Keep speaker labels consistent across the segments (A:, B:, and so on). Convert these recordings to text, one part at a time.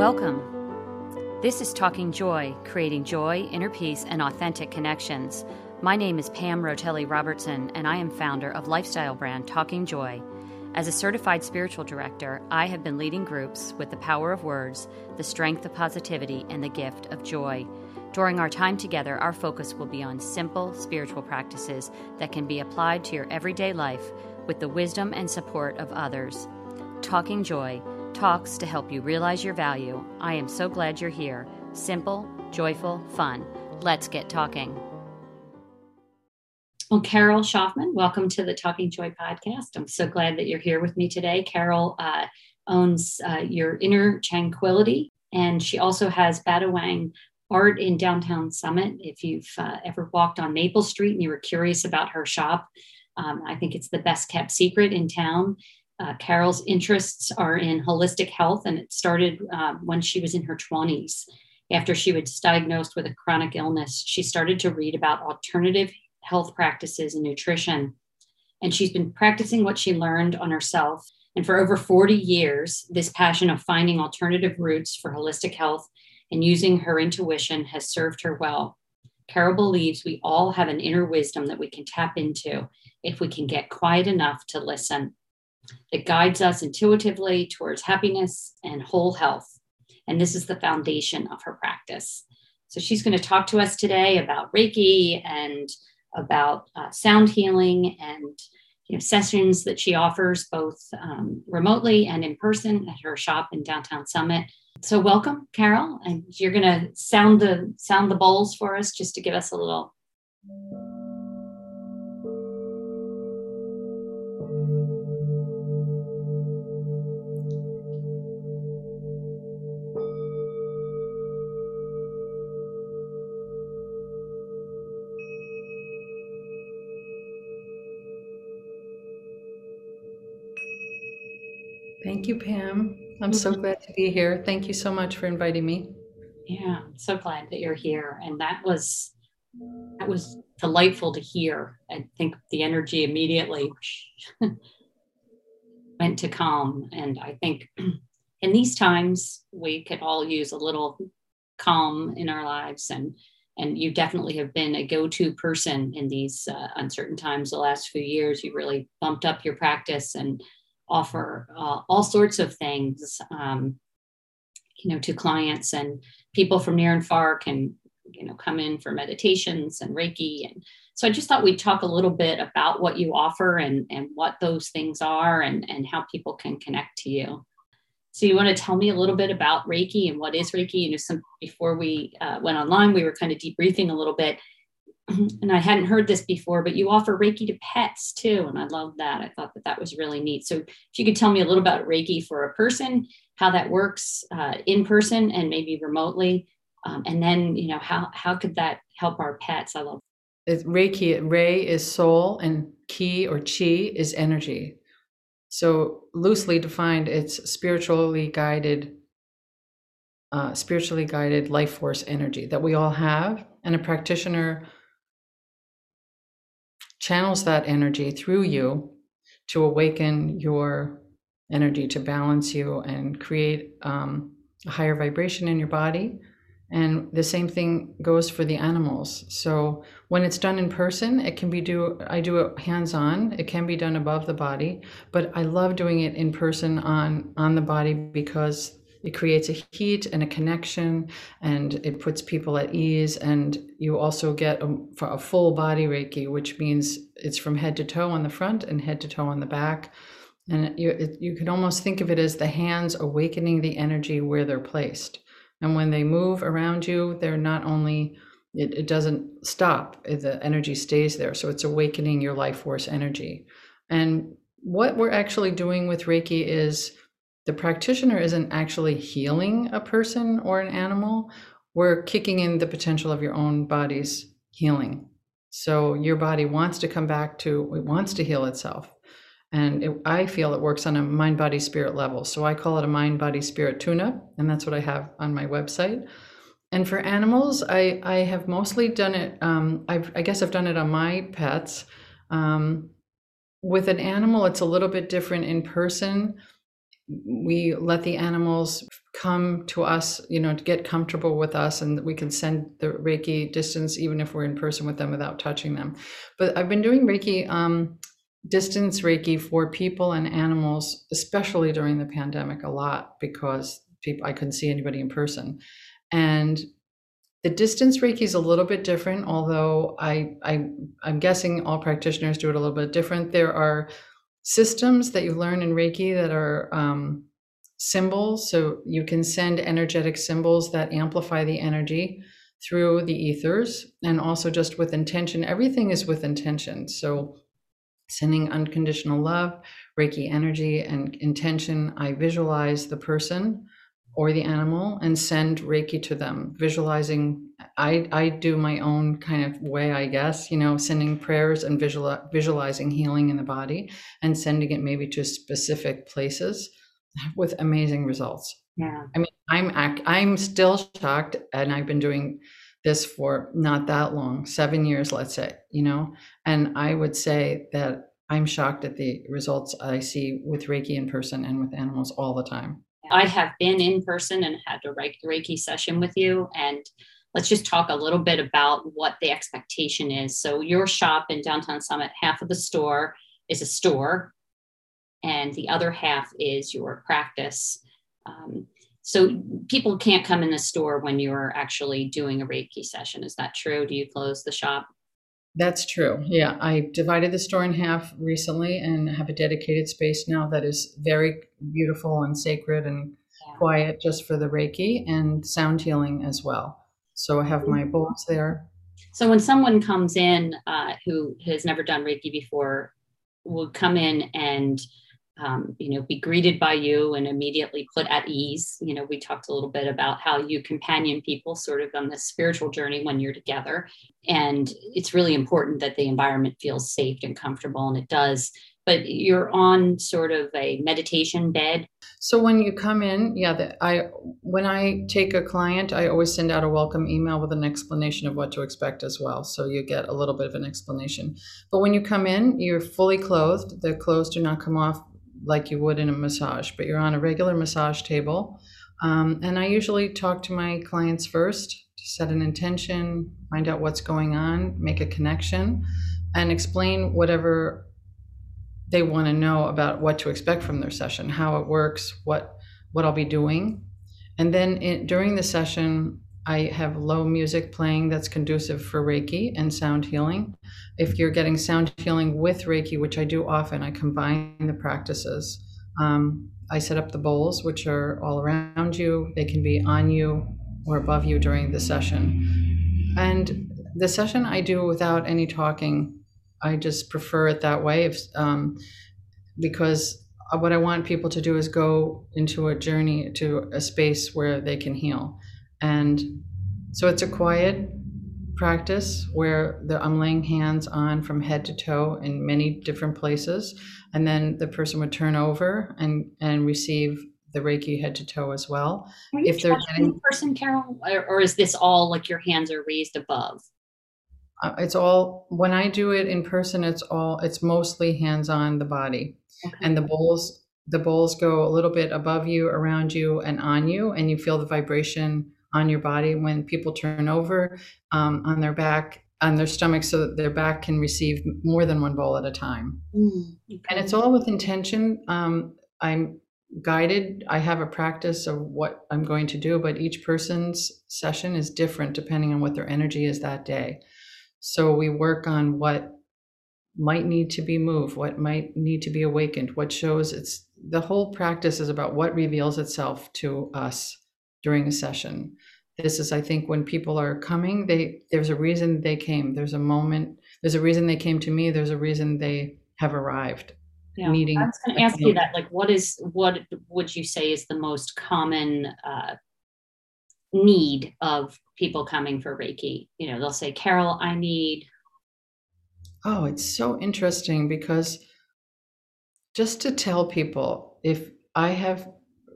A: Welcome. This is Talking Joy, creating joy, inner peace, and authentic connections. My name is Pam Rotelli Robertson, and I am founder of lifestyle brand Talking Joy. As a certified spiritual director, I have been leading groups with the power of words, the strength of positivity, and the gift of joy. During our time together, our focus will be on simple spiritual practices that can be applied to your everyday life with the wisdom and support of others. Talking Joy talks to help you realize your value. I am so glad you're here. Simple, joyful, fun. Let's get talking. Well, Carol Schaffman, welcome to the Talking Joy podcast. I'm so glad that you're here with me today. Carol uh, owns uh, Your Inner Tranquility, and she also has Badawang Art in downtown Summit. If you've uh, ever walked on Maple Street and you were curious about her shop, um, I think it's the best kept secret in town. Uh, Carol's interests are in holistic health, and it started uh, when she was in her 20s. After she was diagnosed with a chronic illness, she started to read about alternative health practices and nutrition. And she's been practicing what she learned on herself. And for over 40 years, this passion of finding alternative routes for holistic health and using her intuition has served her well. Carol believes we all have an inner wisdom that we can tap into if we can get quiet enough to listen. It guides us intuitively towards happiness and whole health. And this is the foundation of her practice. So she's going to talk to us today about Reiki and about uh, sound healing and you know, sessions that she offers both um, remotely and in person at her shop in downtown Summit. So welcome, Carol, and you're going to sound the sound the bowls for us just to give us a little.
B: Pam. I'm so glad to be here. Thank you so much for inviting me.
A: Yeah, I'm so glad that you're here. And that was that was delightful to hear. I think the energy immediately went to calm. And I think in these times we could all use a little calm in our lives and and you definitely have been a go-to person in these uh, uncertain times the last few years you really bumped up your practice and offer uh, all sorts of things, um, you know, to clients and people from near and far can, you know, come in for meditations and Reiki. And so I just thought we'd talk a little bit about what you offer and, and what those things are and, and how people can connect to you. So you want to tell me a little bit about Reiki and what is Reiki? You know, some before we uh, went online, we were kind of debriefing a little bit. and I hadn't heard this before, but you offer Reiki to pets too. And I love that. I thought that that was really neat. So if you could tell me a little about Reiki for a person, how that works uh, in person and maybe remotely. Um, and then, you know, how, how could that help our pets? I love
B: it's Reiki, Rei is soul and Ki or Chi is energy. So loosely defined, it's spiritually guided, uh, spiritually guided life force energy that we all have. And a practitioner channels that energy through you to awaken your energy to balance you and create um, a higher vibration in your body. And the same thing goes for the animals. So when it's done in person, it can be do I do it hands on. It can be done above the body, but I love doing it in person on on the body because it creates a heat and a connection and it puts people at ease and you also get a, a, full body reiki which means it's from head to toe on the front and head to toe on the back. And you, it, you can almost think of it as the hands awakening the energy where they're placed. And when they move around you they're not only it, it doesn't stop the energy stays there. So it's awakening your life force energy. And what we're actually doing with reiki is the practitioner isn't actually healing a person or an animal. We're kicking in the potential of your own body's healing. So your body wants to come back to, it wants to heal itself. And it, I feel it works on a mind, body, spirit level. So I call it a mind, body, spirit tune up. And that's what I have on my website. And for animals, I, I have mostly done it, um, I guess I've done it on my pets. Um, with an animal, it's a little bit different in person we let the animals come to us, you know, to get comfortable with us, and we can send the Reiki distance even if we're in person with them without touching them. But I've been doing Reiki, um, distance Reiki for people and animals, especially during the pandemic, a lot because people I couldn't see anybody in person, and the distance Reiki is a little bit different, although I, I I'm guessing all practitioners do it a little bit different. There are systems that you learn in Reiki that are um, symbols. So you can send energetic symbols that amplify the energy through the ethers and also just with intention. Everything is with intention. So sending unconditional love, Reiki energy, and intention. I visualize the person or the animal and send Reiki to them, visualizing. I, I do my own kind of way, I guess, you know, sending prayers and visual, visualizing healing in the body and sending it maybe to specific places with amazing results.
A: Yeah.
B: I mean, I'm I'm still shocked, and I've been doing this for not that long, seven years, let's say, you know, and I would say that I'm shocked at the results I see with Reiki in person and with animals all the time.
A: I have been in person and had a Reiki session with you, and let's just talk a little bit about what the expectation is. So, your shop in downtown Summit, half of the store is a store and the other half is your practice. Um, so people can't come in the store when you're actually doing a Reiki session. Is that true? Do you close the shop?
B: That's true. Yeah, I divided the store in half recently and have a dedicated space now that is very beautiful and sacred and yeah. quiet just for the Reiki and sound healing as well. So I have my mm-hmm. bowls there.
A: So when someone comes in uh, who has never done Reiki before, will come in and um, you know, be greeted by you and immediately put at ease. You know, we talked a little bit about how you companion people sort of on this spiritual journey when you're together. And it's really important that the environment feels safe and comfortable, and it does. But you're on sort of a meditation bed.
B: So when you come in, yeah, the, I when I take a client, I always send out a welcome email with an explanation of what to expect as well. So you get a little bit of an explanation. But when you come in, you're fully clothed. The clothes do not come off like you would in a massage, but you're on a regular massage table. Um, and I usually talk to my clients first to set an intention, find out what's going on, make a connection, and explain whatever they want to know about what to expect from their session, how it works, what what I'll be doing. And then in, during the session, I have low music playing that's conducive for Reiki and sound healing. If you're getting sound healing with Reiki, which I do often, I combine the practices. Um, I set up the bowls, which are all around you. They can be on you or above you during the session. And the session I do without any talking. I just prefer it that way if, um, because what I want people to do is go into a journey to a space where they can heal. And so it's a quiet practice where the, I'm laying hands on from head to toe in many different places. And then the person would turn over and, and receive the Reiki head to toe as well.
A: If they're getting the person, Carol, or, or, is this all like your hands are raised above?
B: Uh, it's all when I do it in person. It's all it's mostly hands on the body, okay. and the bowls the bowls go a little bit above you, around you, and on you, and you feel the vibration on your body when people turn over um, on their back on their stomach so that their back can receive more than one bowl at a time. Mm, okay. and it's all with intention. Um, i'm guided. I have a practice of what i'm going to do but each person's session is different depending on what their energy is that day. So we work on what might need to be moved what might need to be awakened what shows it's the whole practice is about what reveals itself to us during a session. This is, I think, when people are coming, they there's a reason they came. There's a moment. There's a reason they came to me. There's a reason they have arrived.
A: Yeah. Needing. I was going to ask you that. Like, what is what would you say is the most common uh, need of people coming for Reiki? You know, they'll say, "Carol, I need."
B: Oh, it's so interesting because just to tell people if I have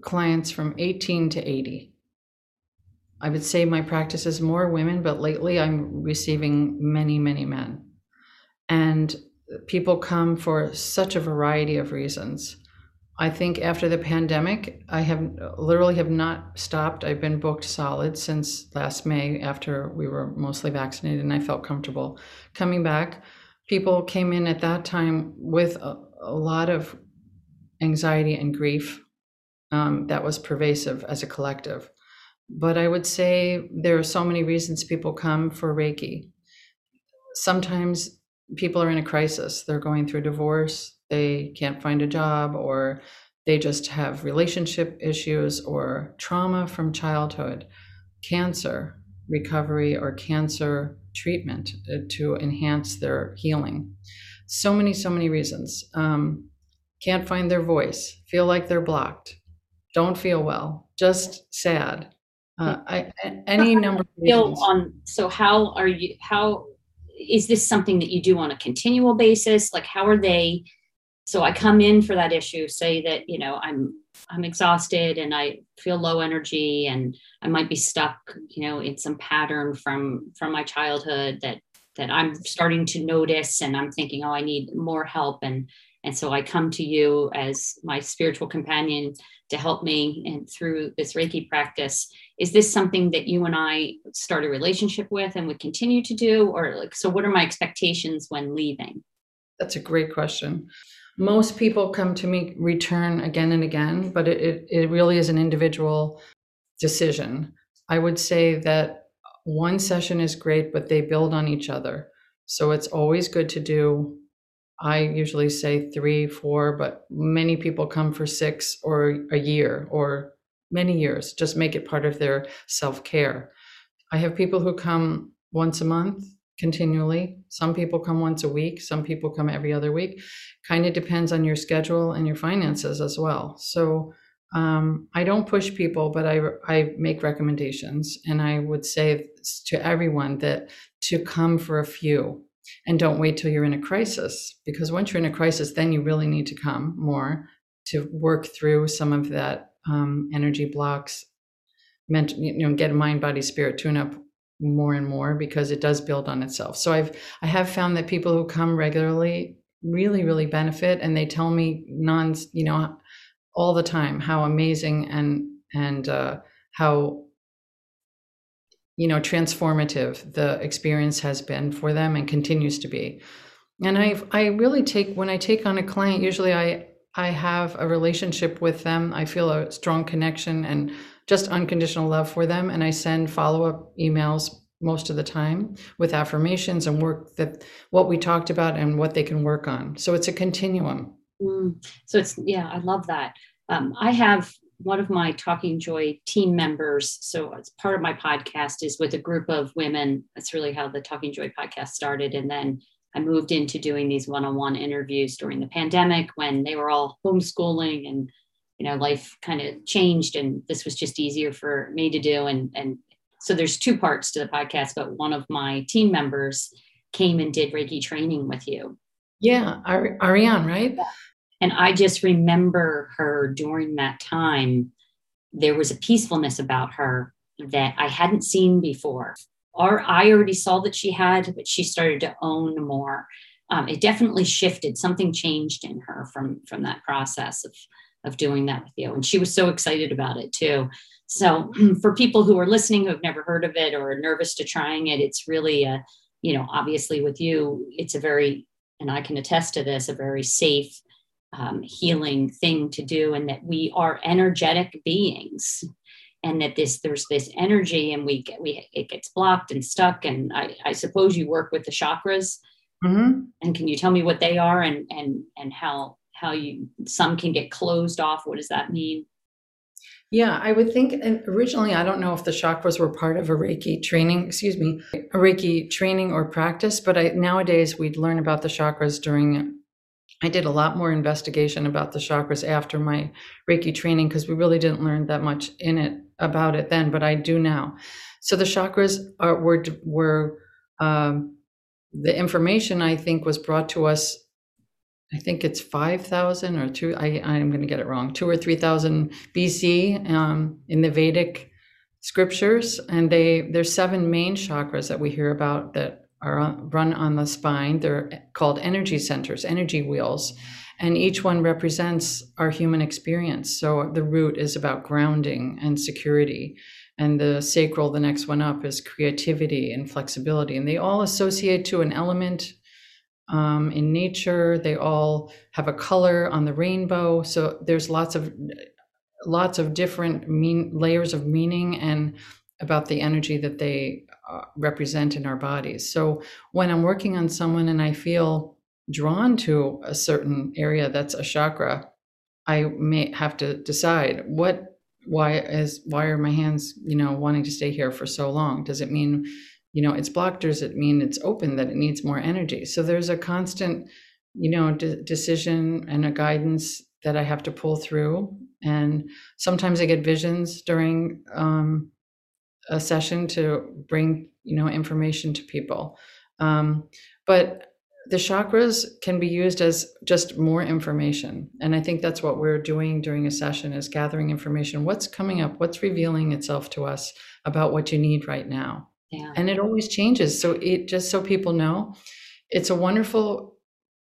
B: clients from 18 to 80 I would say my practice is more women, but lately I'm receiving many, many men. And people come for such a variety of reasons. I think after the pandemic, I have literally have not stopped. I've been booked solid since last May after we were mostly vaccinated and I felt comfortable coming back. People came in at that time with a, a lot of anxiety and grief um, that was pervasive as a collective. But I would say there are so many reasons people come for Reiki. Sometimes people are in a crisis, they're going through divorce, they can't find a job or they just have relationship issues or trauma from childhood, cancer recovery or cancer treatment uh, to enhance their healing. So many, so many reasons. Um, can't find their voice, feel like they're blocked, don't feel well, just sad. Uh, I, any number of
A: reasons. on so how are you how is this something that you do on a continual basis? Like how are they so i come in for that issue say that you know i'm i'm exhausted and i feel low energy and i might be stuck you know in some pattern from from my childhood that that i'm starting to notice and i'm thinking oh i need more help. And and so i come to you as my spiritual companion to help me and through this reiki practice is this something that you and i start a relationship with and would continue to do or like so what are my expectations when leaving
B: that's a great question most people come to me return again and again, but it, it, it really is an individual decision. I would say that one session is great, but they build on each other. So it's always good to do. I usually say three, four, but many people come for six or a year or many years. Just make it part of their self care. I have people who come once a month continually. Some people come once a week, some people come every other week. Kind of depends on your schedule and your finances as well. So um, I don't push people, but I, I make recommendations. And I would say to everyone that to come for a few and don't wait till you're in a crisis, because once you're in a crisis, then you really need to come more to work through some of that um, energy blocks, mental, you know, get mind, body, spirit tune up more and more because it does build on itself. So I've I have found that people who come regularly really really benefit and they tell me non you know all the time how amazing and and uh, how you know transformative the experience has been for them and continues to be. And I I really take when I take on a client usually I I have a relationship with them. I feel a strong connection and just unconditional love for them. And I send follow up emails most of the time with affirmations and work that what we talked about and what they can work on. So it's a continuum.
A: Mm. So it's, yeah, I love that. Um, I have one of my Talking Joy team members. So it's part of my podcast is with a group of women. That's really how the Talking Joy podcast started. And then I moved into doing these one on one interviews during the pandemic when they were all homeschooling and you know life kind of changed and this was just easier for me to do. And and so there's two parts to the podcast but one of my team members came and did reiki training with you.
B: Yeah Ari- ariane right?
A: And i just remember her during that time there was a peacefulness about her that i hadn't seen before i already saw that she had but she started to own more um, it definitely shifted something changed in her from from that process of of doing that with you. And she was so excited about it too. So for people who are listening who have never heard of it or are nervous to trying it, it's really a, you know, obviously with you, it's a very, and I can attest to this, a very safe, um, healing thing to do, and that we are energetic beings, and that this there's this energy, and we get we it gets blocked and stuck. And I, I suppose you work with the chakras. Mm-hmm. And can you tell me what they are and and and how how you some can get closed off what does that mean
B: yeah i would think originally i don't know if the chakras were part of a reiki training excuse me a reiki training or practice but I, nowadays we'd learn about the chakras during i did a lot more investigation about the chakras after my reiki training because we really didn't learn that much in it about it then but i do now so the chakras are were were um, the information i think was brought to us I think it's 5,000 or two, I, I'm going to get it wrong, two or 3,000 BC um, in the Vedic scriptures. And they there's seven main chakras that we hear about that are run on the spine. They're called energy centers, energy wheels. And each one represents our human experience. So the root is about grounding and security, and the sacral, the next one up, is creativity and flexibility, and they all associate to an element um, in nature. They all have a color on the rainbow. So there's lots of lots of different mean layers of meaning and about the energy that they uh, represent in our bodies. So when I'm working on someone and I feel drawn to a certain area that's a chakra, I may have to decide what why is why are my hands you know wanting to stay here for so long? Does it mean you know it's blocked? Or does it mean it's open that it needs more energy? So there's a constant you know de- decision and a guidance that i have to pull through. And sometimes i get visions during um, a session to bring you know information to people. Um, but the chakras can be used as just more information. And i think that's what we're doing during a session is gathering information. What's coming up? What's revealing itself to us about what you need right now? Yeah. and it always changes. So it just so people know it's a wonderful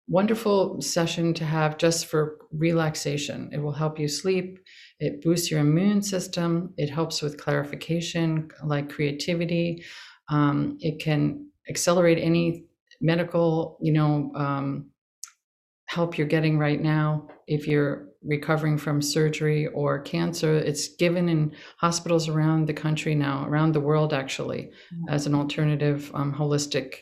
B: wonderful session to have just for relaxation. It will help you sleep. It boosts your immune system. It helps with clarification like creativity. Um, it can accelerate any medical, you know, um, help you're getting right now if you're recovering from surgery or cancer. It's given in hospitals around the country now, around the world actually, mm-hmm. as an alternative um, holistic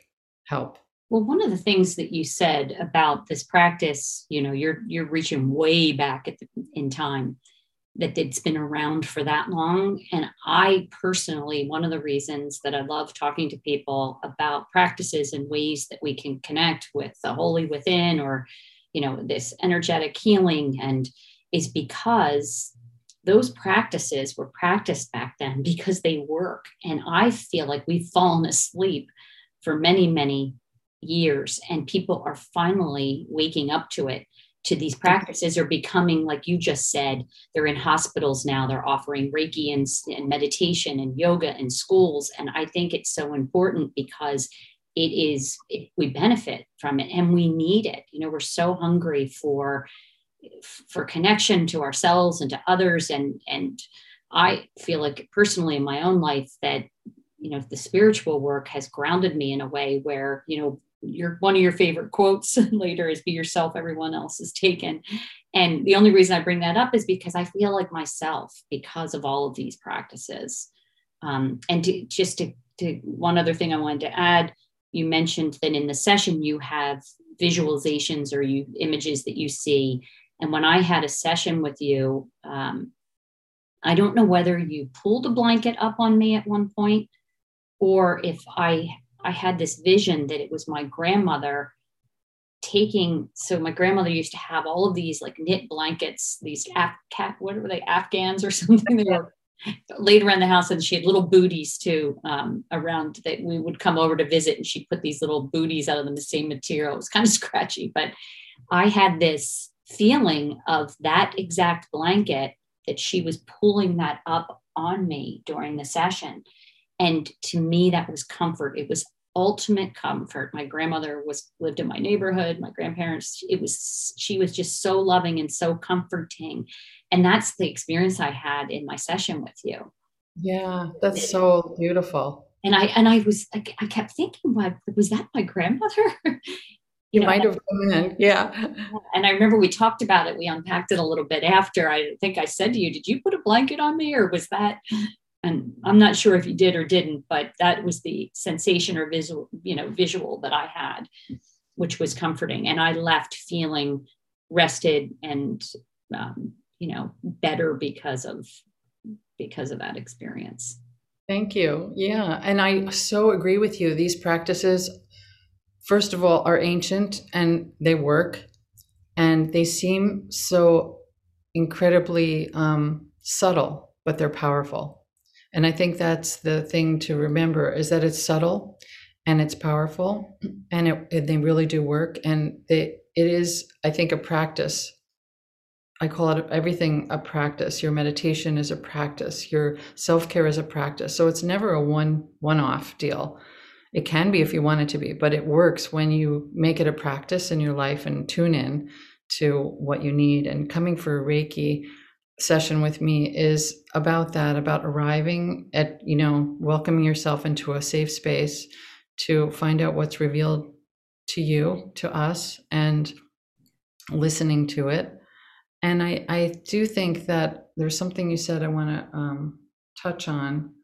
B: help.
A: Well, one of the things that you said about this practice, you know, you're you're reaching way back the, in time that it's been around for that long. And I personally, one of the reasons that I love talking to people about practices and ways that we can connect with the holy within or, you know, this energetic healing and is because those practices were practiced back then because they work. And I feel like we've fallen asleep for many, many years and people are finally waking up to it to these practices are becoming like you just said they're in hospitals now they're offering reiki and, and meditation and yoga in schools. And i think it's so important because it is it, we benefit from it and we need it. You know we're so hungry for for connection to ourselves and to others. And and i feel like personally in my own life that you know the spiritual work has grounded me in a way where you know your one of your favorite quotes later is be yourself everyone else is taken. And the only reason i bring that up is because i feel like myself because of all of these practices. Um, and to, just to, to one other thing i wanted to add you mentioned that in the session you have visualizations or you images that you see. And when i had a session with you um, i don't know whether you pulled a blanket up on me at one point or if i I had this vision that it was my grandmother taking so my grandmother used to have all of these like knit blankets these Af- cat what were they afghans or something? They were laid around the house and she had little booties too um, around that we would come over to visit and she put these little booties out of the same material. It was kind of scratchy but i had this feeling of that exact blanket that she was pulling that up on me during the session and to me that was comfort it was ultimate comfort my grandmother was lived in my neighborhood my grandparents it was she was just so loving and so comforting and that's the experience i had in my session with you
B: yeah that's so beautiful
A: and i and i was i, I kept thinking was that my grandmother
B: you know, might have been, yeah.
A: And I remember we talked about it. We unpacked it a little bit after. I think I said to you, "Did you put a blanket on me, or was that and i'm not sure if you did or didn't but that was the sensation or visual you know visual that i had which was comforting. And i left feeling rested and um, you know better because of because of that experience.
B: Thank you. Yeah. And i so agree with you. These practices first of all are ancient and they work. And they seem so incredibly um, subtle but they're powerful and I think that's the thing to remember is that it's subtle and it's powerful and, it, they really do work. And they, it is, I think, a practice. I call it everything a practice. Your meditation is a practice. Your self care is a practice. So it's never a one one off deal. It can be if you want it to be, but it works when you make it a practice in your life and tune in to what you need. And coming for Reiki session with me is about that, about arriving at, you know, welcoming yourself into a safe space to find out what's revealed to you, to us, and listening to it. And I, I do think that there's something you said I want to um, touch on.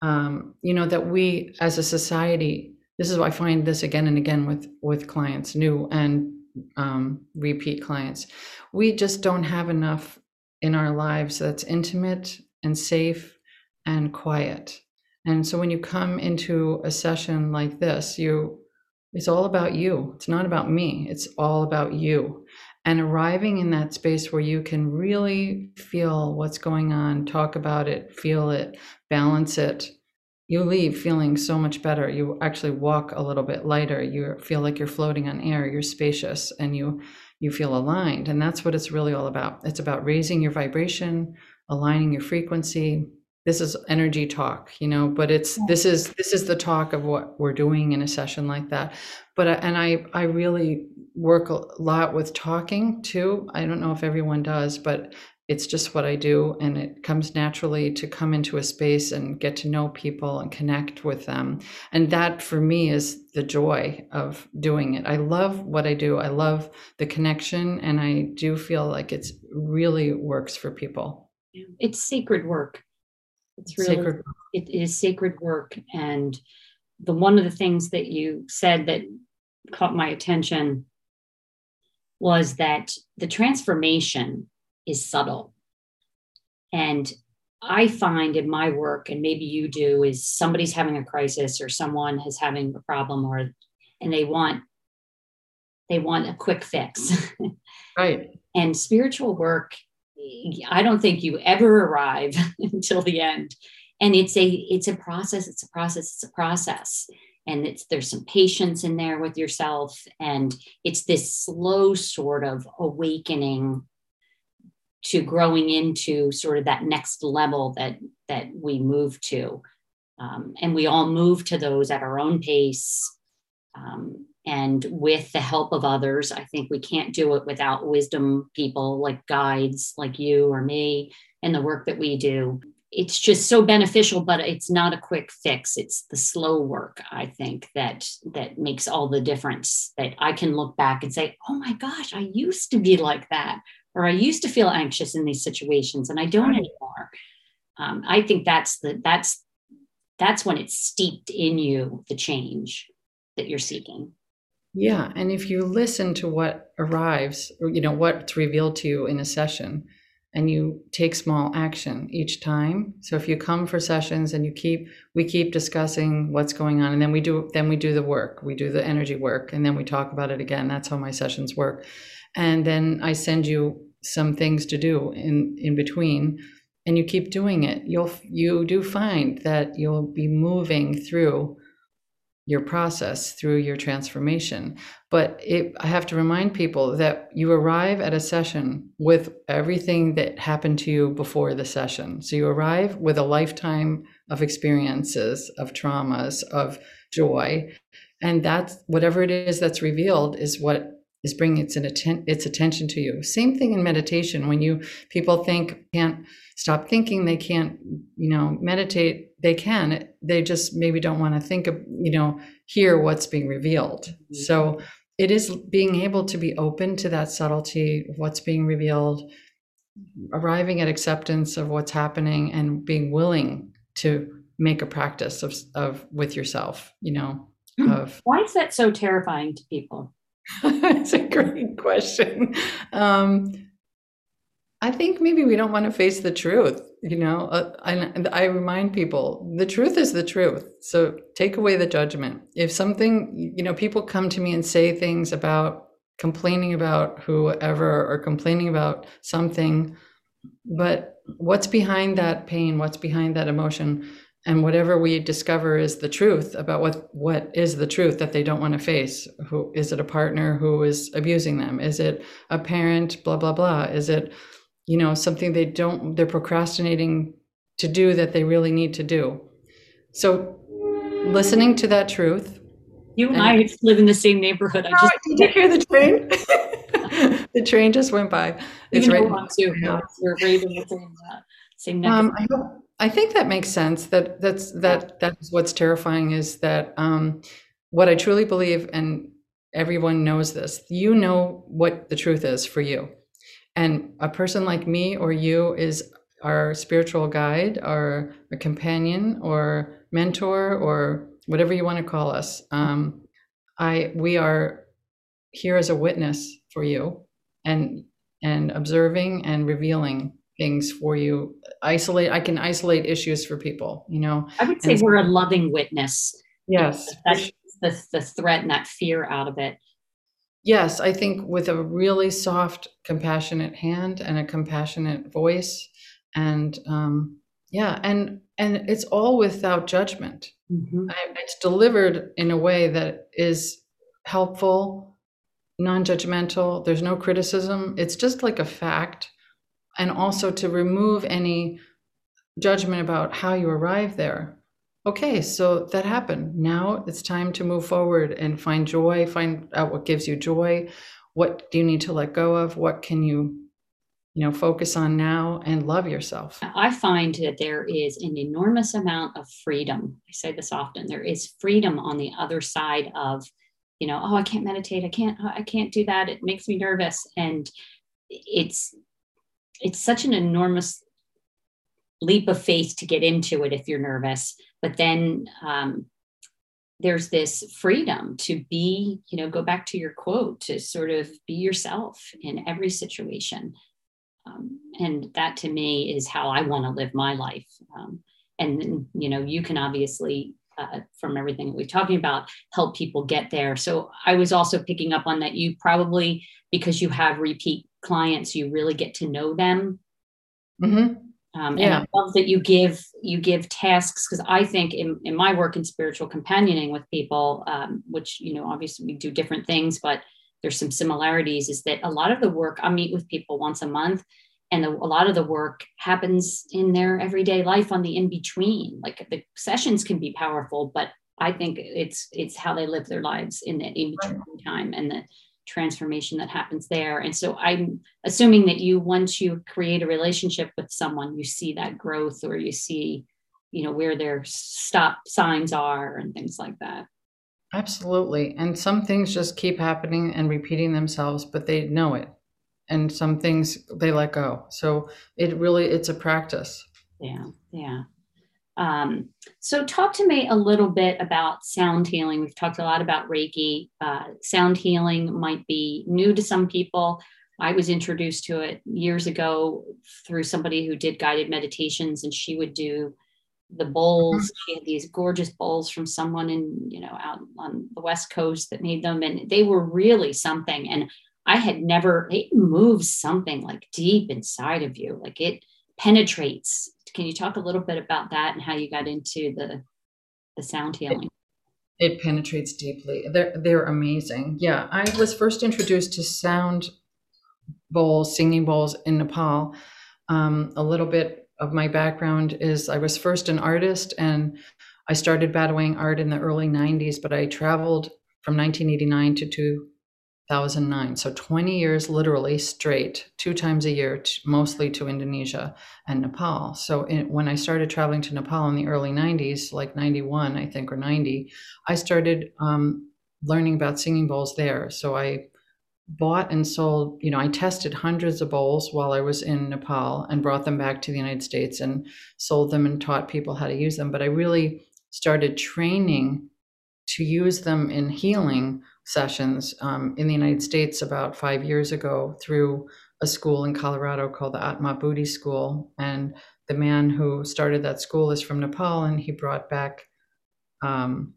B: Um, you know, that we as a society, this is why I find this again and again with with clients, new and um, repeat clients. We just don't have enough in our lives that's intimate and safe and quiet. And so when you come into a session like this, you it's all about you. It's not about me. It's all about you. And arriving in that space where you can really feel what's going on, talk about it, feel it, balance it, you leave feeling so much better. You actually walk a little bit lighter. You feel like you're floating on air. You're spacious and you you feel aligned. And that's what it's really all about. It's about raising your vibration, aligning your frequency. This is energy talk, you know, but it's this is this is the talk of what we're doing in a session like that. But and I I really work a lot with talking too. I don't know if everyone does, but it's just what I do. And it comes naturally to come into a space and get to know people and connect with them. And that for me is the joy of doing it. I love what I do. I love the connection. And I do feel like it's really works for people.
A: It's sacred work. It's really, sacred. it is sacred work. And the one of the things that you said that caught my attention was that the transformation is subtle. And I find in my work, and maybe you do, is somebody's having a crisis or someone is having a problem or and they want they want a quick fix.
B: right.
A: And spiritual work, I don't think you ever arrive until the end. And it's a it's a process, it's a process, it's a process. And it's there's some patience in there with yourself. And it's this slow sort of awakening to growing into sort of that next level that that we move to. Um, and we all move to those at our own pace. Um, and with the help of others i think we can't do it without wisdom people like guides like you or me and the work that we do. It's just so beneficial but it's not a quick fix. It's the slow work i think that that makes all the difference that i can look back and say oh my gosh i used to be like that or I used to feel anxious in these situations and I don't anymore. Um, I think that's the that's that's when it's steeped in you the change that you're seeking.
B: Yeah, and if you listen to what arrives, or, you know what's revealed to you in a session, and you take small action each time. So if you come for sessions and you keep we keep discussing what's going on, and then we do then we do the work, we do the energy work, and then we talk about it again. That's how my sessions work. And then I send you some things to do in in between and you keep doing it you'll you do find that you'll be moving through your process through your transformation. But it, i have to remind people that you arrive at a session with everything that happened to you before the session. So you arrive with a lifetime of experiences of traumas of joy and that's whatever it is that's revealed is what is bringing its, atten- its attention to you. Same thing in meditation. When you people think can't stop thinking, they can't, you know, meditate. They can. They just maybe don't want to think of, you know, hear what's being revealed. Mm-hmm. So it is being able to be open to that subtlety of what's being revealed, arriving at acceptance of what's happening, and being willing to make a practice of, of with yourself. You know,
A: mm-hmm. of why is that so terrifying to people?
B: That's a great question. Um, I think maybe we don't want to face the truth. You know, uh, I, I remind people the truth is the truth. So take away the judgment. If something, you know, people come to me and say things about complaining about whoever or complaining about something, but what's behind that pain? What's behind that emotion? And whatever we discover is the truth about what what is the truth that they don't want to face who is it a partner who is abusing them is it a parent blah blah blah is it you know something they don't they're procrastinating to do that they really need to do so listening to that truth
A: you and, and I live in the same neighborhood. I
B: just did you hear the train? the train just went by.
A: It's right. Too. We're raving the same, uh, same um,
B: I, hope, I think that makes sense. That that's that that's what's terrifying is that um, what I truly believe, and everyone knows this. You know what the truth is for you, and a person like me or you is our spiritual guide, or a companion, or mentor, or whatever you want to call us. Um, I we are here as a witness for you, and and observing and revealing things for you. Isolate. I can isolate issues for people. You know.
A: I would say and we're a loving witness.
B: Yes.
A: That's the the threat and that fear out of it.
B: Yes, I think with a really soft, compassionate hand and a compassionate voice, and um, yeah, and and it's all without judgment. Mm-hmm. I, it's delivered in a way that is helpful, non-judgmental. There's no criticism. It's just like a fact, and also to remove any judgment about how you arrive there. Okay, so that happened. Now it's time to move forward and find joy, find out what gives you joy. What do you need to let go of? What can you you know focus on now and love yourself
A: i find that there is an enormous amount of freedom i say this often there is freedom on the other side of you know oh i can't meditate i can't i can't do that it makes me nervous and it's it's such an enormous leap of faith to get into it if you're nervous but then um, there's this freedom to be you know go back to your quote to sort of be yourself in every situation um, and that to me is how I want to live my life. Um, and then, you know, you can obviously, uh, from everything we're talking about, help people get there. So I was also picking up on that. You probably, because you have repeat clients, you really get to know them. Mm-hmm. Um, yeah. And I love that you give you give tasks because I think in, in my work in spiritual companioning with people, um, which you know obviously we do different things, but there's some similarities is that a lot of the work I meet with people once a month and the, a lot of the work happens in their everyday life on the in between like the sessions can be powerful but I think it's it's how they live their lives in the in between right. time and the transformation that happens there and so I'm assuming that you once you create a relationship with someone you see that growth or you see you know where their stop signs are and things like that
B: Absolutely. And some things just keep happening and repeating themselves, but they know it. And some things they let go. So it really it's a practice.
A: Yeah. Yeah. Um, so talk to me a little bit about sound healing. We've talked a lot about Reiki. Uh, sound healing might be new to some people. I was introduced to it years ago through somebody who did guided meditations, and she would do the bowls. Mm-hmm. She had these gorgeous bowls from someone in, you know, out on the West Coast that made them. And they were really something. And I had never, it moves something like deep inside of you. Like it penetrates. Can you talk a little bit about that and how you got into the the sound healing?
B: It, it penetrates deeply. They're they're amazing. Yeah. I was first introduced to sound bowls, singing bowls in Nepal. Um, a little bit of my background is I was first an artist and I started Batawang art in the early 90s, but I traveled from 1989 to 2009. So 20 years literally straight, two times a year, mostly to Indonesia and Nepal. So in, when I started traveling to Nepal in the early 90s, like 91, I think, or 90, I started um, learning about singing bowls there. So I bought and sold, you know, I tested hundreds of bowls while I was in Nepal and brought them back to the United States and sold them and taught people how to use them. But I really started training to use them in healing sessions um, in the United States about five years ago through a school in Colorado called the Atma Buddhi School. And the man who started that school is from Nepal and he brought back um,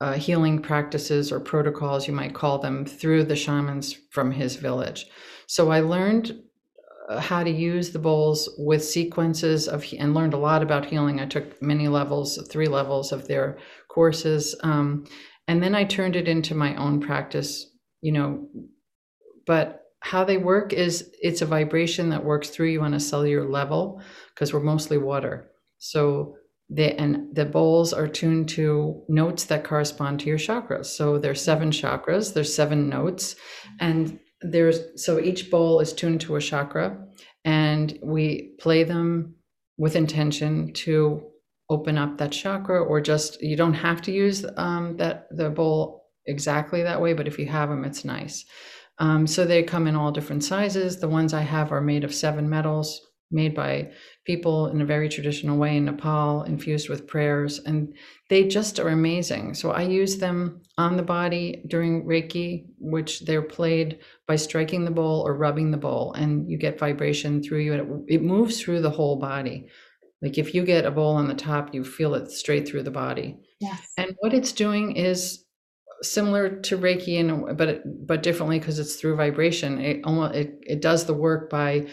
B: uh, healing practices or protocols, you might call them, through the shamans from his village. So I learned uh, how to use the bowls with sequences of and learned a lot about healing. I took many levels, three levels of their courses, um, and then I turned it into my own practice. You know, but how they work is it's a vibration that works through you on a cellular level because we're mostly water. So the, and the bowls are tuned to notes that correspond to your chakras. So there's seven chakras, there's seven notes, and there's so each bowl is tuned to a chakra, and we play them with intention to open up that chakra, or just you don't have to use um, that the bowl exactly that way, but if you have them, it's nice. Um, so they come in all different sizes. The ones I have are made of seven metals, made by people in a very traditional way in Nepal, infused with prayers, and they just are amazing. So I use them on the body during Reiki, which they're played by striking the bowl or rubbing the bowl, and you get vibration through you, and it, it moves through the whole body. Like if you get a bowl on the top, you feel it straight through the body.
A: Yes.
B: And what it's doing is similar to Reiki, and but but differently because it's through vibration. It almost it, it does the work by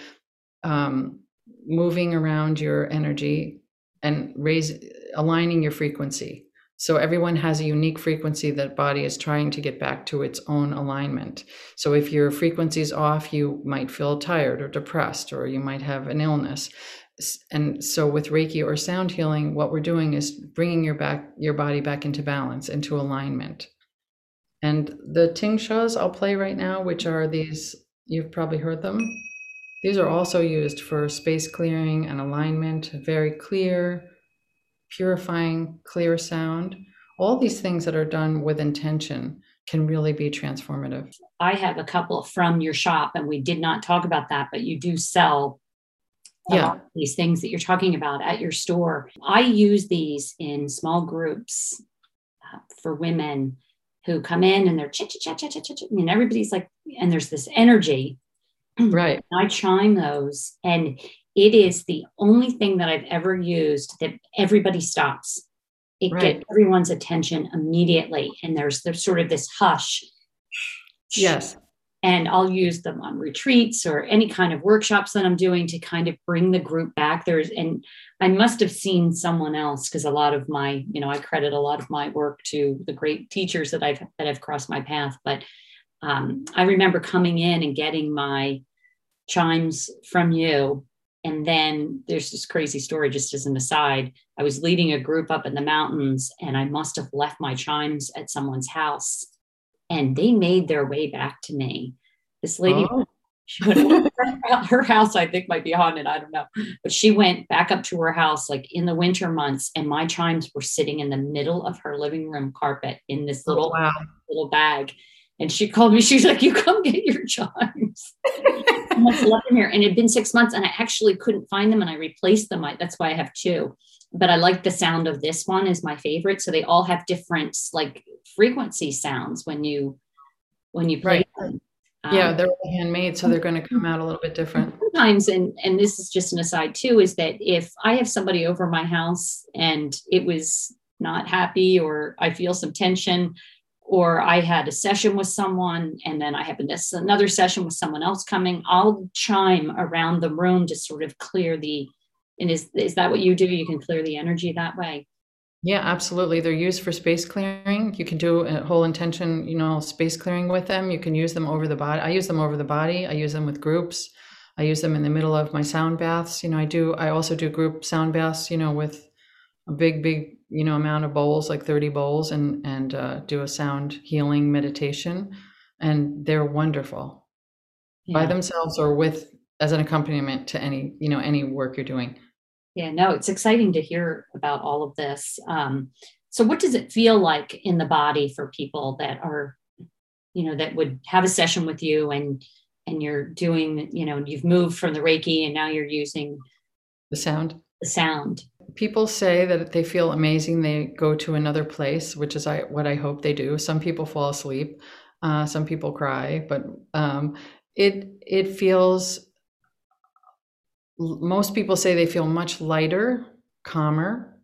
B: um, moving around your energy and raise aligning your frequency. So everyone has a unique frequency that body is trying to get back to its own alignment. So if your frequency is off, you might feel tired or depressed, or you might have an illness. And so with Reiki or sound healing, what we're doing is bringing your back your body back into balance, into alignment. And the ting tingshas I'll play right now, which are these, you've probably heard them. These are also used for space clearing and alignment, very clear, purifying, clear sound. All these things that are done with intention can really be transformative.
A: I have a couple from your shop, and we did not talk about that, but you do sell yeah. these things that you're talking about at your store. I use these in small groups uh, for women who come in and they're chit chat chat chat chat, and everybody's like, and there's this energy
B: Right.
A: I chime those, and it is the only thing that I've ever used that everybody stops. It right. gets everyone's attention immediately, and there's there's sort of this hush.
B: Yes.
A: And I'll use them on retreats or any kind of workshops that I'm doing to kind of bring the group back. There's and I must have seen someone else because a lot of my, you know, I credit a lot of my work to the great teachers that I've that have crossed my path. But um, I remember coming in and getting my chimes from you. And then there's this crazy story, just as an aside. I was leading a group up in the mountains and I must have left my chimes at someone's house and they made their way back to me. This lady, oh. she went, her house, I think, might be haunted. I don't know. But she went back up to her house like in the winter months and my chimes were sitting in the middle of her living room carpet in this oh, little, oh, wow. little bag. And she called me. She's like, "You come get your chimes." I left them here, and it had been six months, and I actually couldn't find them, and I replaced them. I, that's why I have two. But I like the sound of this one is my favorite. So they all have different like frequency sounds when you when you play
B: right. them. Um, yeah, they're handmade, so they're going to come out a little bit different.
A: Sometimes, and and this is just an aside too, is that if I have somebody over my house and it was not happy or I feel some tension, or I had a session with someone and then I have another session with someone else coming, I'll chime around the room to sort of clear the and is is that what you do? You can clear the energy that way.
B: Yeah, absolutely. They're used for space clearing. You can do a whole intention, you know, space clearing with them. You can use them over the body. I use them over the body. I use them with groups. I use them in the middle of my sound baths. You know, I do I also do group sound baths, you know, with a big, big you know amount of bowls like 30 bowls and and uh, do a sound healing meditation and they're wonderful yeah. by themselves or with as an accompaniment to any you know any work you're doing
A: yeah no it's exciting to hear about all of this. Um, so what does it feel like in the body for people that are you know that would have a session with you and and you're doing you know you've moved from the reiki and now you're using
B: the sound.
A: The sound?
B: People say that they feel amazing. They go to another place which is I, what i hope they do. Some people fall asleep. Uh, some people cry but um, it it feels most people say they feel much lighter calmer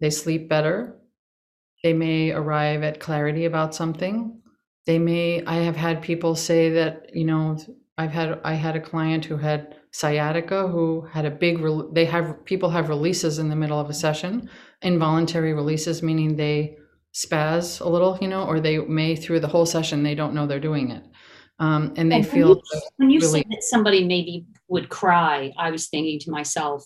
B: they sleep better they may arrive at clarity about something. They may i have had people say that you know i've had i had a client who had sciatica who had a big they have people have releases in the middle of a session involuntary releases meaning they spaz a little you know or they may through the whole session they don't know they're doing it um, and they and feel
A: when you, when you really- said that somebody maybe would cry i was thinking to myself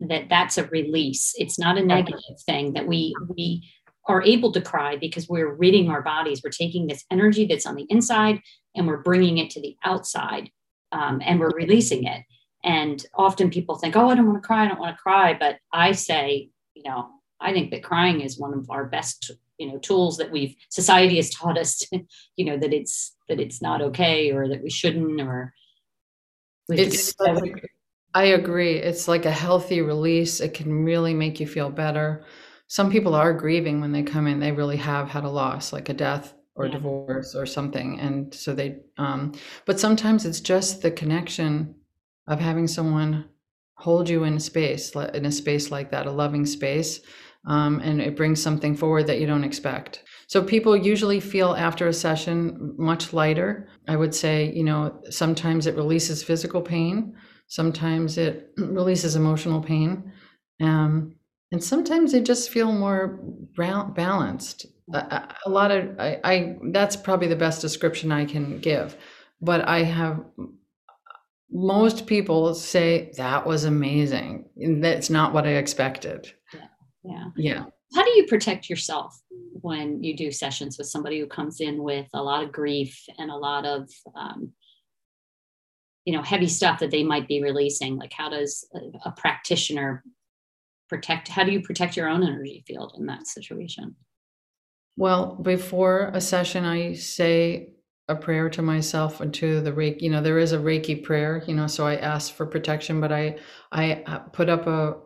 A: that that's a release it's not a negative thing that we we are able to cry because we're ridding our bodies. We're taking this energy that's on the inside and we're bringing it to the outside um, and we're releasing it. And often people think, oh, I don't want to cry. I don't want to cry. But I say, you know, I think that crying is one of our best, you know, tools that we've society has taught us, to, you know, that it's that it's not okay or that we shouldn't or.
B: It's I agree. It's like a healthy release. It can really make you feel better. Some people are grieving when they come in. They really have had a loss, like a death or yeah. divorce or something, and so they. Um, but sometimes it's just the connection of having someone hold you in a space, in a space like that, a loving space, um, and it brings something forward that you don't expect. So people usually feel after a session much lighter. I would say, you know, sometimes it releases physical pain, sometimes it releases emotional pain, um, and sometimes they just feel more balanced. A, a lot of I, I that's probably the best description I can give. But I have most people say that was amazing. That's not what I expected.
A: Yeah. Yeah.
B: Yeah.
A: How do you protect yourself when you do sessions with somebody who comes in with a lot of grief and a lot of, um, you know, heavy stuff that they might be releasing? Like, how does a, a practitioner protect? How do you protect your own energy field in that situation?
B: Well, before a session, I say a prayer to myself and to the reiki you know there is a reiki prayer you know so i ask for protection but i i uh, put up a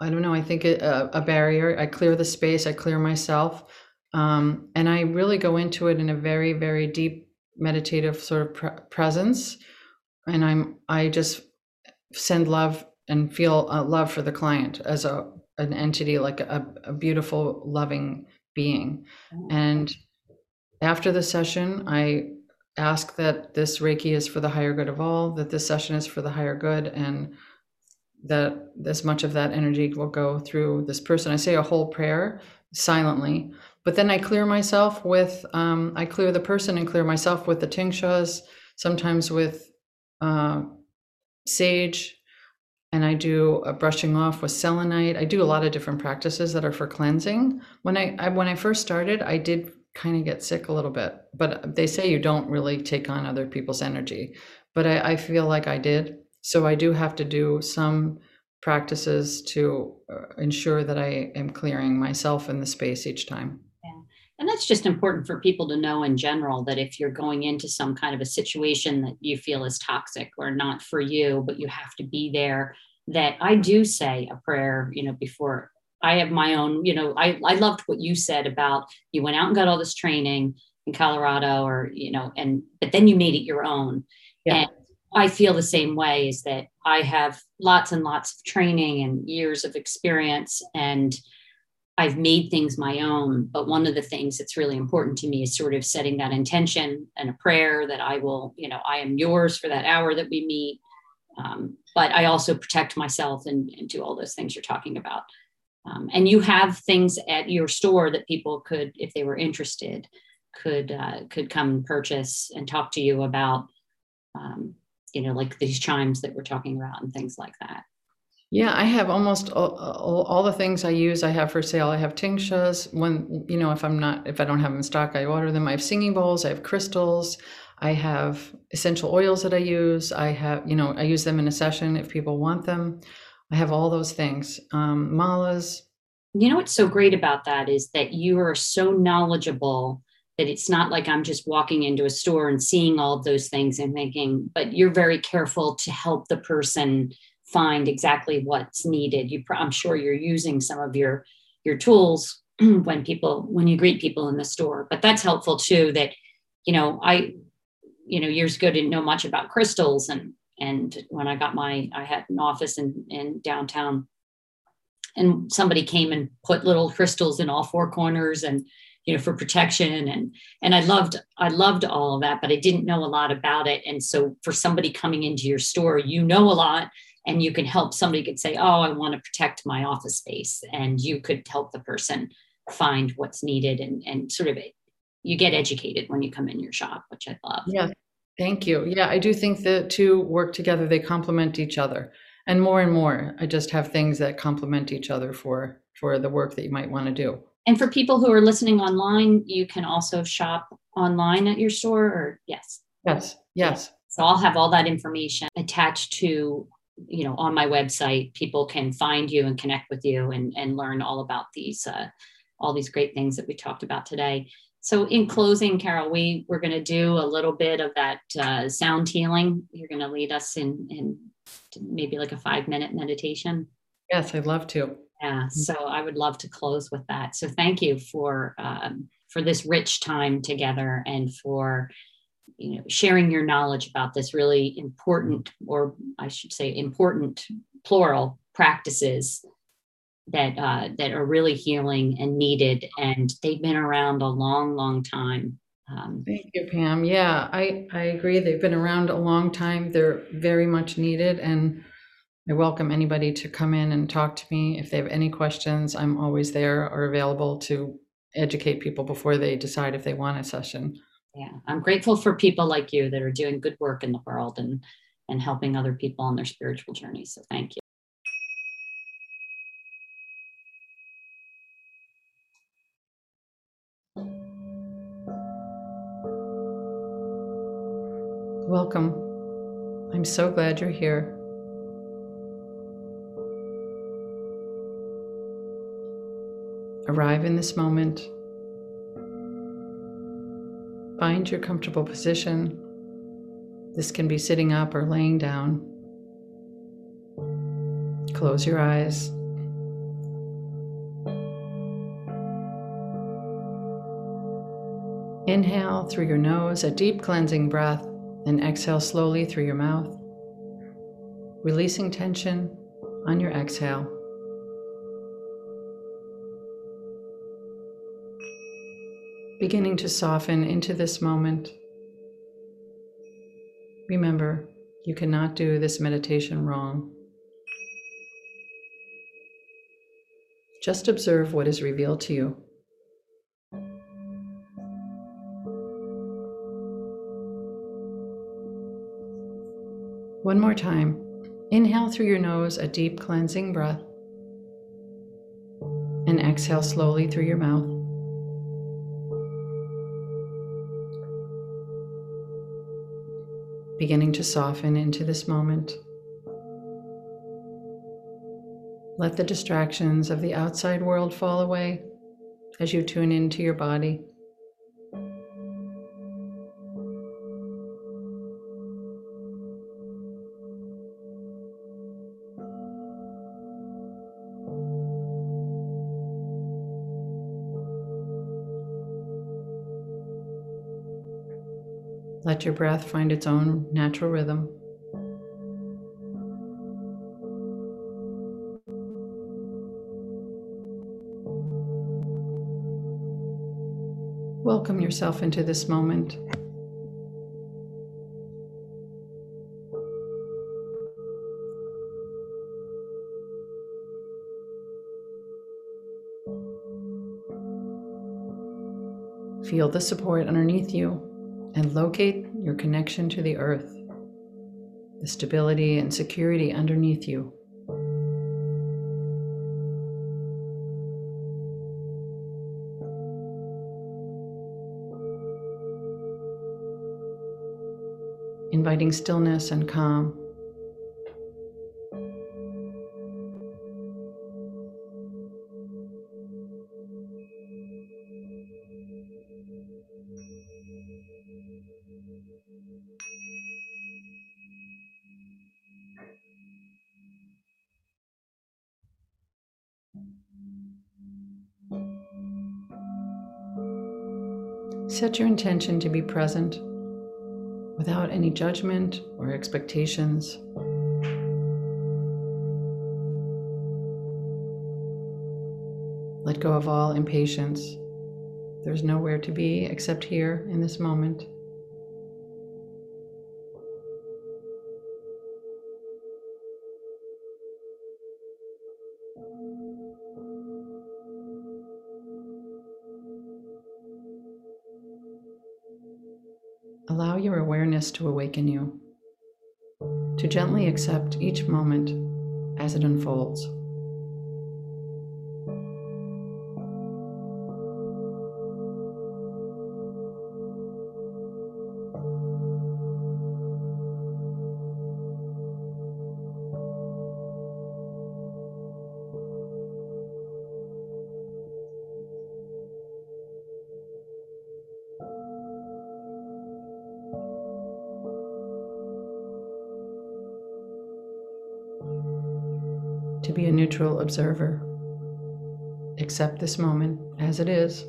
B: i don't know i think a, a barrier i clear the space i clear myself um, and i really go into it in a very very deep meditative sort of pre- presence and i'm i just send love and feel uh, love for the client as a an entity like a, a beautiful loving being oh. and after the session i ask that this Reiki is for the higher good of all, that this session is for the higher good, and that this much of that energy will go through this person. I say a whole prayer silently, but then I clear myself with, um, I clear the person and clear myself with the tingshas, sometimes with uh, sage, and I do a brushing off with selenite. I do a lot of different practices that are for cleansing. When I, I when I first started, I did kind of get sick a little bit. But they say you don't really take on other people's energy. But I, I feel like I did. So I do have to do some practices to uh, ensure that I am clearing myself in the space each time.
A: Yeah. And that's just important for people to know in general that if you're going into some kind of a situation that you feel is toxic or not for you, but you have to be there, that I do say a prayer, you know, before I have my own, you know, I, I loved what you said about you went out and got all this training in Colorado or, you know, and, but then you made it your own. Yeah. And I feel the same way is that I have lots and lots of training and years of experience and I've made things my own. But one of the things that's really important to me is sort of setting that intention and a prayer that I will, you know, I am yours for that hour that we meet. Um, but I also protect myself and, and do all those things you're talking about. Um, and you have things at your store that people could, if they were interested, could uh, could come purchase and talk to you about, um, you know, like these chimes that we're talking about and things like that.
B: Yeah, I have almost all, all, all, the things I use. I have for sale. I have tinctures. When you know, if I'm not, if I don't have them in stock, I order them. I have singing bowls. I have crystals. I have essential oils that I use. I have, you know, I use them in a session if people want them. I have all those things. Um, malas.
A: You know what's so great about that is that you are so knowledgeable that it's not like I'm just walking into a store and seeing all of those things and thinking, but you're very careful to help the person find exactly what's needed. You, I'm sure you're using some of your your tools when people when you greet people in the store, but that's helpful too. That you know, I you know years ago didn't know much about crystals and and when I got my, I had an office in, in downtown and somebody came and put little crystals in all four corners and, you know, for protection. And, and I loved, I loved all of that, but I didn't know a lot about it. And so for somebody coming into your store, you know a lot and you can help somebody could say, oh, I want to protect my office space. And you could help the person find what's needed and, and sort of you get educated when you come in your shop, which I love.
B: Yeah. Thank you. Yeah, I do think the two work together, they complement each other. And more and more, I just have things that complement each other for for the work that you might want to do.
A: And for people who are listening online, you can also shop online at your store or yes.
B: Yes. Yes.
A: So I'll have all that information attached to, you know, on my website. People can find you and connect with you and, and learn all about these, uh, all these great things that we talked about today. So in closing, Carol, we we're going to do a little bit of that uh, sound healing. You're going to lead us in in maybe like a five minute meditation.
B: Yes, I'd love to.
A: Yeah, so I would love to close with that. So thank you for um, for this rich time together and for you know sharing your knowledge about this really important, or I should say, important plural practices that uh, that are really healing and needed, and they've been around a long, long time.
B: Um, Thank you, Pam. Yeah, I I agree. They've been around a long time. They're very much needed, and I welcome anybody to come in and talk to me if they have any questions. I'm always there or available to educate people before they decide if they want a session.
A: Yeah, I'm grateful for people like you that are doing good work in the world and and helping other people on their spiritual journey. So thank you.
B: Welcome. I'm so glad you're here. Arrive in this moment. Find your comfortable position. This can be sitting up or laying down. Close your eyes. Inhale through your nose, a deep cleansing breath, and exhale slowly through your mouth, releasing tension on your exhale. Beginning to soften into this moment. Remember, you cannot do this meditation wrong. Just observe what is revealed to you. One more time. Inhale through your nose a deep cleansing breath, and exhale slowly through your mouth. Beginning to soften into this moment. Let the distractions of the outside world fall away as you tune into your body. Let your breath find its own natural rhythm. Welcome yourself into this moment. Feel the support underneath you and locate your connection to the earth, the stability and security underneath you. Inviting stillness and calm. Set your intention to be present without any judgment or expectations. Let go of all impatience. There's nowhere to be except here in this moment. Allow your awareness to awaken you, to gently accept each moment as it unfolds. Neutral observer. Accept this moment as it is.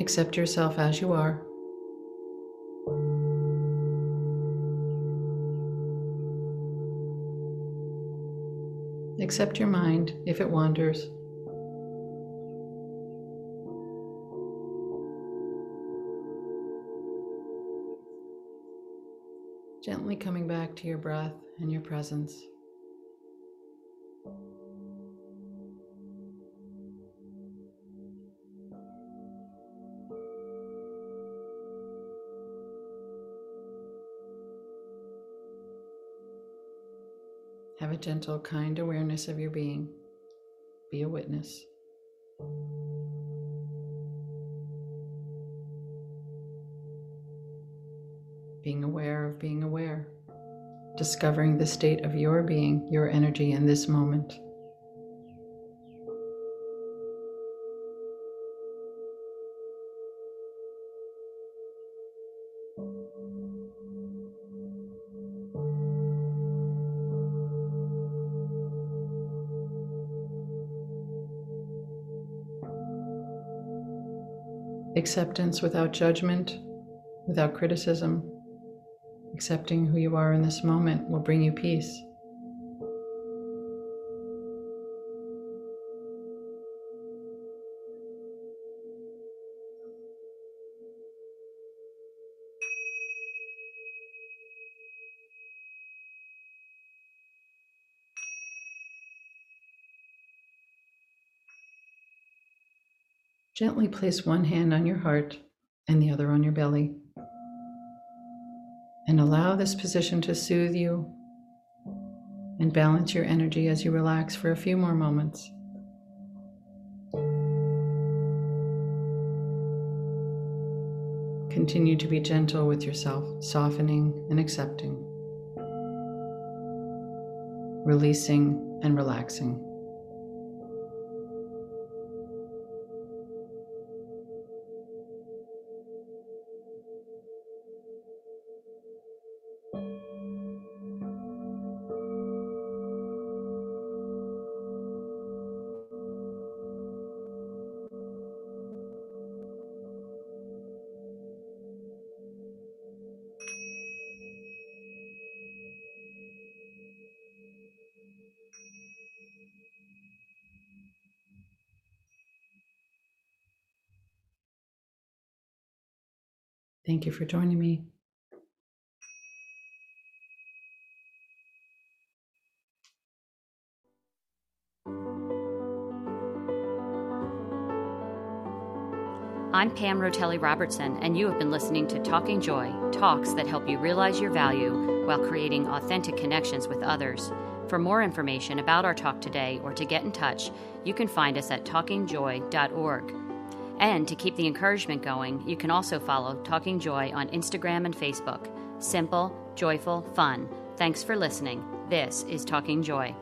B: Accept yourself as you are. Accept your mind if it wanders. Gently coming back to your breath and your presence. Have a gentle, kind awareness of your being. Be a witness. Being aware of being aware. Discovering the state of your being, your energy in this moment. Acceptance without judgment, without criticism. Accepting who you are in this moment will bring you peace. Gently place one hand on your heart and the other on your belly. And allow this position to soothe you and balance your energy as you relax for a few more moments. Continue to be gentle with yourself, softening and accepting, releasing and relaxing. Thank you for joining me.
A: I'm Pam Rotelli Robertson, and you have been listening to Talking Joy talks that help you realize your value while creating authentic connections with others. For more information about our talk today or to get in touch, you can find us at talkingjoy.org. And to keep the encouragement going, you can also follow Talking Joy on Instagram and Facebook. Simple, joyful, fun. Thanks for listening. This is Talking Joy.